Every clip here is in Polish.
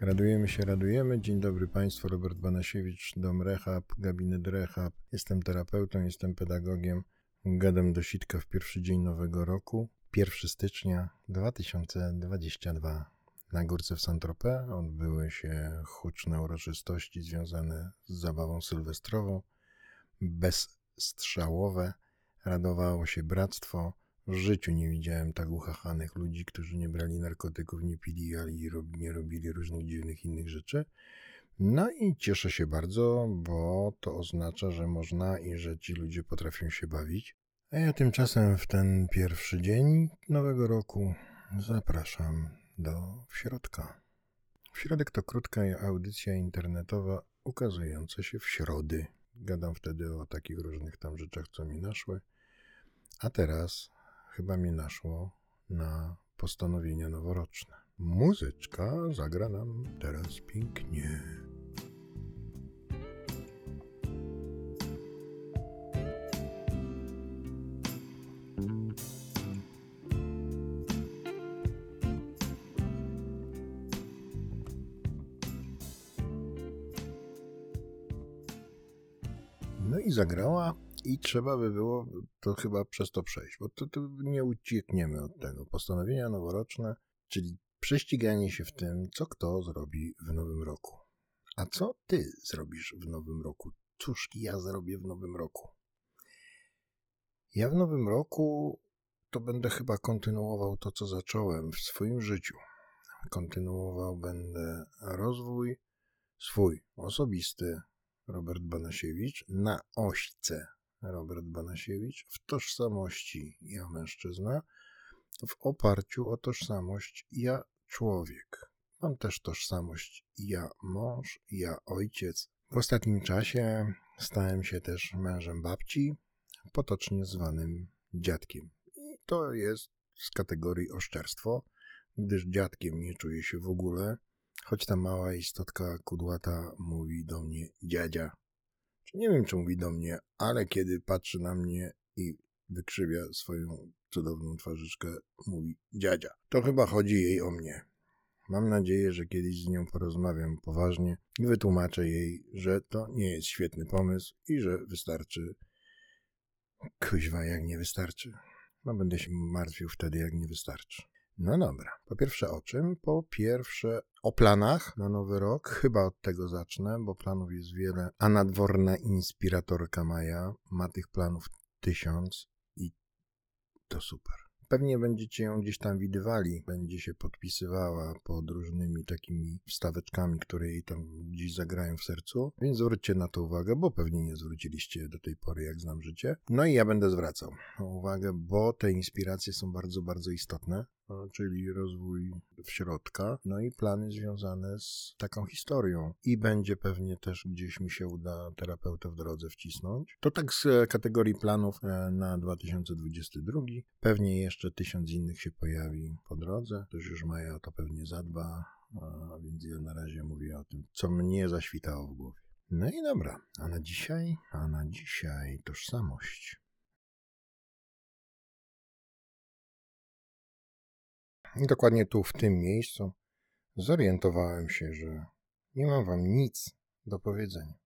Radujemy się, radujemy. Dzień dobry Państwu, Robert Banasiewicz, Dom Rehab, Gabinet Rehab. Jestem terapeutą, jestem pedagogiem. Gadam do sitka w pierwszy dzień nowego roku, 1 stycznia 2022. Na górce w Saint-Tropez odbyły się huczne uroczystości związane z zabawą sylwestrową. Bezstrzałowe, radowało się bractwo. W życiu nie widziałem tak uchachanych ludzi, którzy nie brali narkotyków, nie pili, ale i rob, nie robili różnych dziwnych innych rzeczy. No i cieszę się bardzo, bo to oznacza, że można i że ci ludzie potrafią się bawić. A ja tymczasem w ten pierwszy dzień nowego roku zapraszam do środka. Środek to krótka audycja internetowa ukazująca się w środy. Gadam wtedy o takich różnych tam rzeczach, co mi naszły. A teraz chyba mi naszło na postanowienia noworoczne. Muzyczka zagra nam teraz pięknie. No i zagrała i trzeba by było to chyba przez to przejść, bo to, to nie uciekniemy od tego. Postanowienia noworoczne, czyli prześciganie się w tym, co kto zrobi w nowym roku. A co ty zrobisz w nowym roku? Cóż ja zrobię w nowym roku? Ja w nowym roku to będę chyba kontynuował to, co zacząłem w swoim życiu. Kontynuował będę rozwój swój osobisty, Robert Banasiewicz, na ośce Robert Banasiewicz, w tożsamości ja mężczyzna, w oparciu o tożsamość ja człowiek. Mam też tożsamość ja mąż, ja ojciec. W ostatnim czasie stałem się też mężem babci, potocznie zwanym dziadkiem. I to jest z kategorii oszczerstwo, gdyż dziadkiem nie czuję się w ogóle, choć ta mała istotka kudłata mówi do mnie dziadzia. Nie wiem, czy mówi do mnie, ale kiedy patrzy na mnie i wykrzywia swoją cudowną twarzyczkę, mówi dziadzia. To chyba chodzi jej o mnie. Mam nadzieję, że kiedyś z nią porozmawiam poważnie i wytłumaczę jej, że to nie jest świetny pomysł i że wystarczy. Kuźwa, jak nie wystarczy. No będę się martwił wtedy, jak nie wystarczy. No dobra. Po pierwsze o czym? Po pierwsze o planach na nowy rok. Chyba od tego zacznę, bo planów jest wiele. A nadworna inspiratorka Maja ma tych planów tysiąc i to super. Pewnie będziecie ją gdzieś tam widywali, będzie się podpisywała pod różnymi takimi wstaweczkami, które jej tam gdzieś zagrają w sercu, więc zwróćcie na to uwagę, bo pewnie nie zwróciliście do tej pory, jak znam życie. No i ja będę zwracał uwagę, bo te inspiracje są bardzo, bardzo istotne czyli rozwój w środka, no i plany związane z taką historią. I będzie pewnie też gdzieś mi się uda terapeutę w drodze wcisnąć. To tak z kategorii planów e, na 2022. Pewnie jeszcze tysiąc innych się pojawi po drodze. Ktoś już Maja o to pewnie zadba, więc ja na razie mówię o tym, co mnie zaświtało w głowie. No i dobra, a na dzisiaj, a na dzisiaj tożsamość. I dokładnie tu, w tym miejscu, zorientowałem się, że nie mam wam nic do powiedzenia.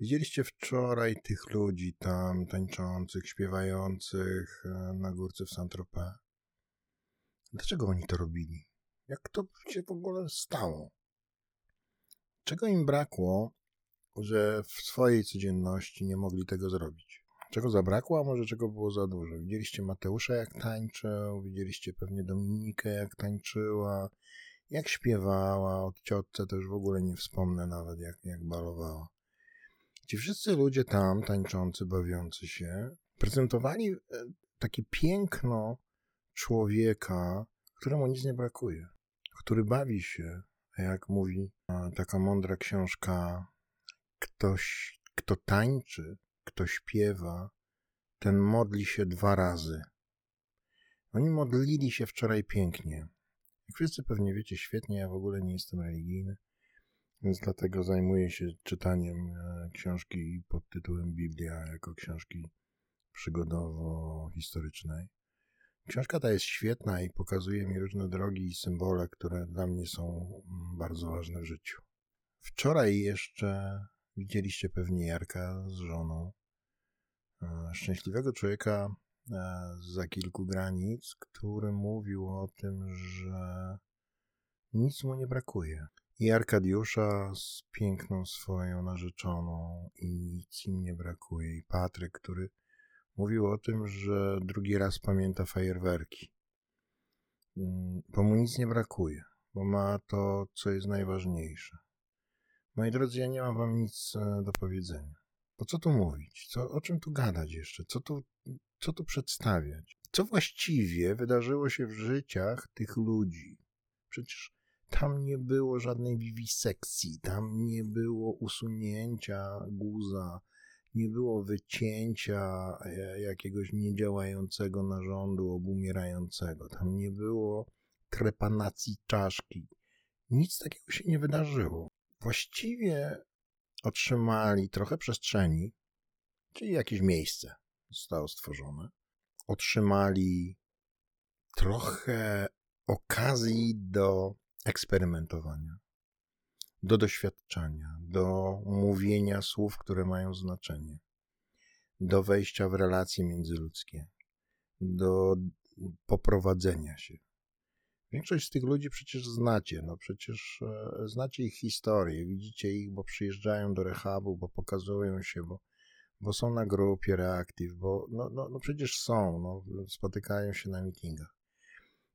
Widzieliście wczoraj tych ludzi tam tańczących, śpiewających e, na górce w Saint-Tropez? Dlaczego oni to robili? Jak to się w ogóle stało? Czego im brakło, że w swojej codzienności nie mogli tego zrobić? Czego zabrakło, a może czego było za dużo? Widzieliście Mateusza jak tańczył, widzieliście pewnie Dominikę jak tańczyła, jak śpiewała, od ciotce też w ogóle nie wspomnę nawet jak, jak balowała. Ci wszyscy ludzie tam tańczący, bawiący się, prezentowali e, takie piękno człowieka, któremu nic nie brakuje, który bawi się, jak mówi taka mądra książka, ktoś, kto tańczy, kto śpiewa, ten modli się dwa razy. Oni modlili się wczoraj pięknie. Jak wszyscy pewnie wiecie świetnie, ja w ogóle nie jestem religijny, więc dlatego zajmuję się czytaniem e, książki pod tytułem Biblia jako książki przygodowo-historycznej. Książka ta jest świetna i pokazuje mi różne drogi i symbole, które dla mnie są mm, bardzo ważne w życiu. Wczoraj jeszcze widzieliście pewnie Jarka z żoną. E, szczęśliwego człowieka e, za kilku granic, który mówił o tym, że nic mu nie brakuje. I Arkadiusza z piękną swoją narzeczoną i nic im nie brakuje. I Patryk, który mówił o tym, że drugi raz pamięta fajerwerki. Mm, bo mu nic nie brakuje, bo ma to, co jest najważniejsze. Moi drodzy, ja nie mam wam nic e, do powiedzenia. Po co tu mówić? Co, o czym tu gadać jeszcze? Co tu, co tu przedstawiać? Co właściwie wydarzyło się w życiach tych ludzi? Przecież tam nie było żadnej wiwisekcji, tam nie było usunięcia guza, nie było wycięcia e, jakiegoś niedziałającego narządu obumierającego, tam nie było trepanacji czaszki. Nic takiego się nie wydarzyło. Właściwie otrzymali trochę przestrzeni, czyli jakieś miejsce zostało stworzone. Otrzymali trochę okazji do eksperymentowania, do doświadczenia, do mówienia słów, które mają znaczenie, do wejścia w relacje międzyludzkie, do poprowadzenia się. Większość z tych ludzi przecież znacie, no przecież e, znacie ich historię, widzicie ich, bo przyjeżdżają do rehabu, bo pokazują się, bo, bo są na grupie reaktyw, bo no, no, no przecież są, no, spotykają się na mitingach.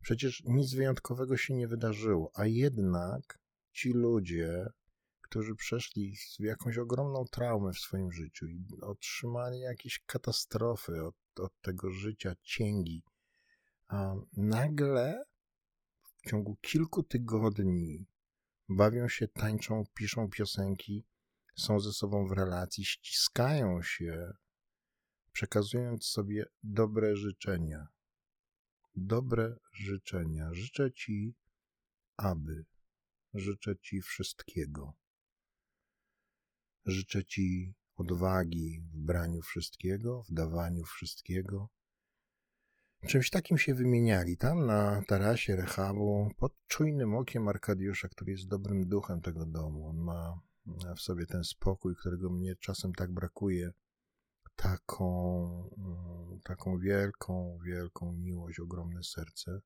Przecież nic wyjątkowego się nie wydarzyło, a jednak ci ludzie, którzy przeszli jakąś ogromną traumę w swoim życiu i otrzymali jakieś katastrofy od, od tego życia, cięgi, nagle w ciągu kilku tygodni bawią się, tańczą, piszą piosenki, są ze sobą w relacji, ściskają się, przekazując sobie dobre życzenia. Dobre życzenia. Życzę Ci, aby. Życzę Ci wszystkiego. Życzę Ci odwagi w braniu wszystkiego, w dawaniu wszystkiego. Czymś takim się wymieniali tam na tarasie rehabu pod czujnym okiem Arkadiusza, który jest dobrym duchem tego domu. On ma w sobie ten spokój, którego mnie czasem tak brakuje. Taką, mm, taką wielką, wielką miłość, ogromne serce.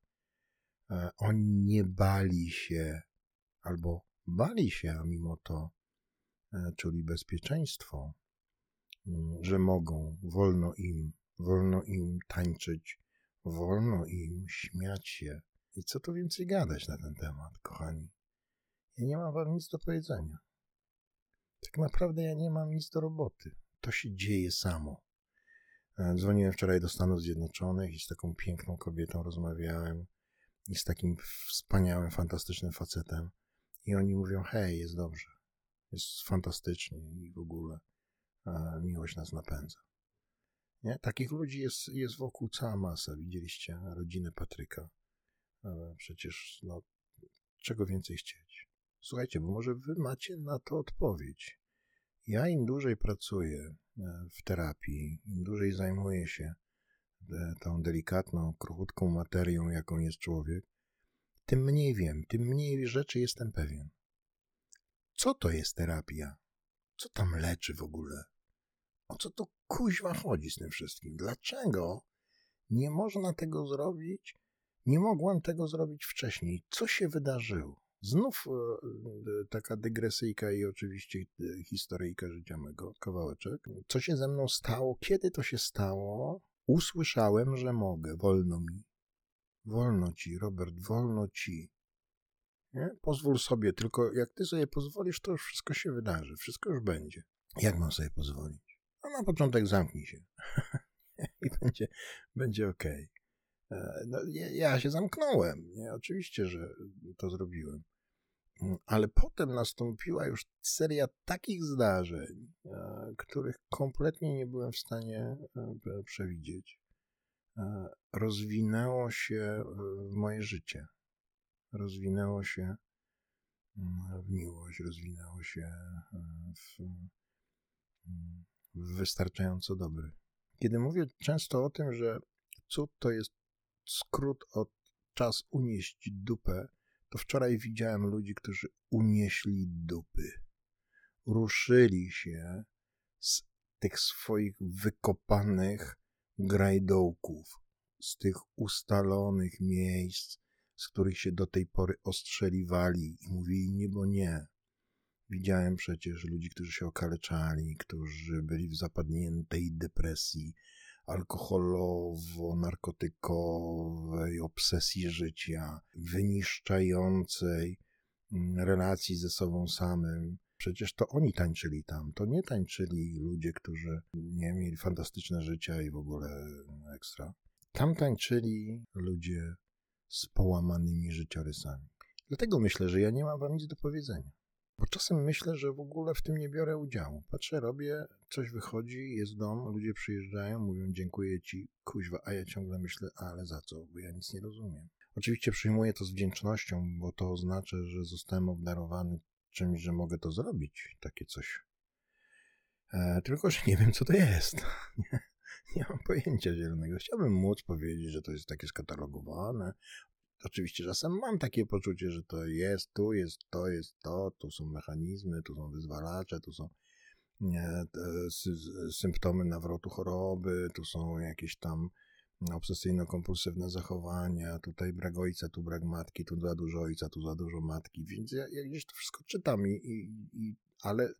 E, oni nie bali się, albo bali się, a mimo to E, czuli bezpieczeństwo, mm, że mogą, wolno im, wolno im tańczyć, wolno im śmiać się. I co tu więcej gadać na ten temat, kochani? Ja nie mam wam nic do powiedzenia. Tak naprawdę ja nie mam nic do roboty. To się dzieje samo. E, dzwoniłem wczoraj do Stanów Zjednoczonych i z taką piękną kobietą rozmawiałem i z takim wspaniałym, fantastycznym facetem. I oni mówią: Hej, jest dobrze. Jest fantastycznie i w ogóle miłość nas napędza. Nie? Takich ludzi jest, jest wokół cała masa. Widzieliście rodzinę Patryka. Przecież, no, czego więcej chcieć? Słuchajcie, bo może wy macie na to odpowiedź. Ja im dłużej pracuję e, w terapii, im dłużej zajmuję się e, tą delikatną, kruchutką materią, jaką jest człowiek, tym mniej wiem, tym mniej rzeczy jestem pewien. Co to jest terapia? Co tam leczy w ogóle? O co tu kuźwa chodzi z tym wszystkim? Dlaczego nie można tego zrobić? Nie mogłem tego zrobić wcześniej. Co się wydarzyło? Znów e, e, taka dygresyjka i oczywiście e, historyjka życia mego, kawałeczek. Co się ze mną stało? Kiedy to się stało? Usłyszałem, że mogę. Wolno mi. Wolno ci, Robert, wolno ci. Nie? Pozwól sobie, tylko jak ty sobie pozwolisz, to już wszystko się wydarzy, wszystko już będzie. Jak mam sobie pozwolić? Na początek zamknij się i będzie, będzie ok. E, no, ja, się zamknąłem, nie? oczywiście, że to zrobiłem. Mm, ale potem nastąpiła już seria takich zdarzeń, e, których kompletnie nie byłem w stanie e, przewidzieć. Rozwinęło się moje życie rozwinęło się mm, w miłość, rozwinęło się w wystarczająco dobry. Kiedy mówię często o tym, że cud to jest skrót od czas unieść dupę, to wczoraj widziałem ludzi, którzy unieśli dupy. Ruszyli się z tych swoich wykopanych grajdołków, z tych ustalonych miejsc, z których się do tej pory ostrzeliwali i mówili nie, bo nie. Widziałem przecież ludzi, którzy się okaleczali, którzy byli w zapadniętej depresji alkoholowo-narkotykowej, obsesji życia, wyniszczającej mm, relacji ze sobą samym. Przecież to oni tańczyli tam, to nie tańczyli ludzie, którzy nie mieli fantastyczne życia i w ogóle ekstra. Tam tańczyli ludzie z połamanymi życiorysami. Dlatego myślę, że ja nie mam wam nic do powiedzenia. Bo czasem myślę, że w ogóle w tym nie biorę udziału. Patrzę, robię, coś wychodzi, jest dom, ludzie przyjeżdżają, mówią dziękuję ci, kuźwa, a ja ciągle myślę, ale za co, bo ja nic nie rozumiem. Oczywiście przyjmuję to z wdzięcznością, bo to oznacza, że zostałem obdarowany czymś, że mogę to zrobić, takie coś. E, tylko, że nie wiem, co to jest. nie mam pojęcia zielonego. Chciałbym móc powiedzieć, że to jest takie skatalogowane, Oczywiście czasem mam takie poczucie, że to jest, tu jest to, jest to, tu są mechanizmy, tu są wyzwalacze, tu są nie, symptomy nawrotu choroby, tu są jakieś tam obsesyjno-kompulsywne zachowania, tutaj brak ojca, tu brak matki, tu za dużo ojca, tu za dużo matki, więc ja, ja gdzieś to wszystko czytam, i, i, i, ale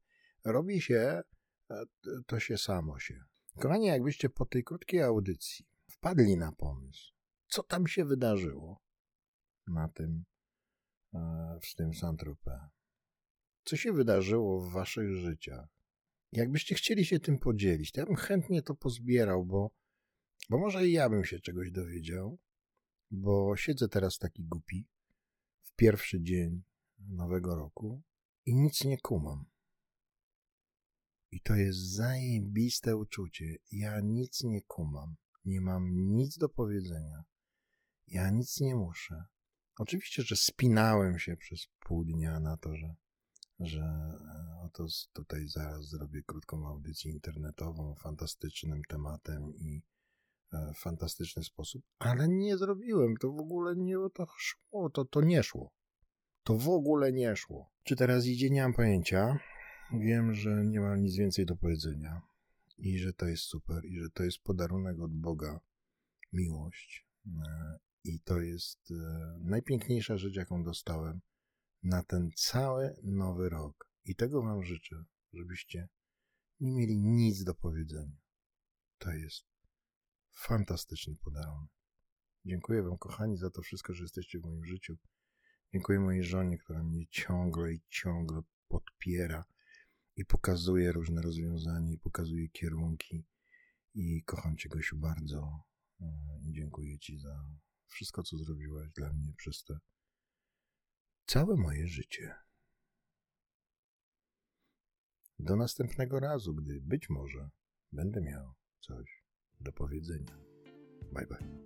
robi się, e, to się samo się. Kochani, jakbyście po tej krótkiej audycji wpadli na pomysł, co tam się wydarzyło, na tym, e, w tym Saint-Tropez. Co się wydarzyło w waszych życiach? Jakbyście chcieli się tym podzielić, to ja bym chętnie to pozbierał, bo, bo może i ja bym się czegoś dowiedział, bo siedzę teraz taki głupi w pierwszy dzień nowego roku i nic nie kumam. I to jest zajebiste uczucie. Ja nic nie kumam. Nie mam nic do powiedzenia. Ja nic nie muszę. Oczywiście, że spinałem się przez pół dnia na to, że, że e, oto tutaj zaraz zrobię krótką audycję internetową, fantastycznym tematem i e, fantastyczny sposób, ale nie zrobiłem. To w ogóle nie o to szło, to, to nie szło. To w ogóle nie szło. Czy teraz idzie? Nie mam pojęcia. Wiem, że nie mam nic więcej do powiedzenia i że to jest super i że to jest podarunek od Boga, miłość e, i to jest e, najpiękniejsza rzecz, jaką dostałem na ten cały nowy rok. I tego Wam życzę, żebyście nie mieli nic do powiedzenia. To jest fantastyczny podarunek. Dziękuję Wam, kochani, za to wszystko, że jesteście w moim życiu. Dziękuję mojej żonie, która mnie ciągle i ciągle podpiera i pokazuje różne rozwiązania, i pokazuje kierunki. I kocham Cię, Gosiu, bardzo. E, I dziękuję Ci za wszystko, co zrobiłaś dla mnie przez te całe moje życie. Do następnego razu, gdy być może będę miał coś do powiedzenia. Bye bye.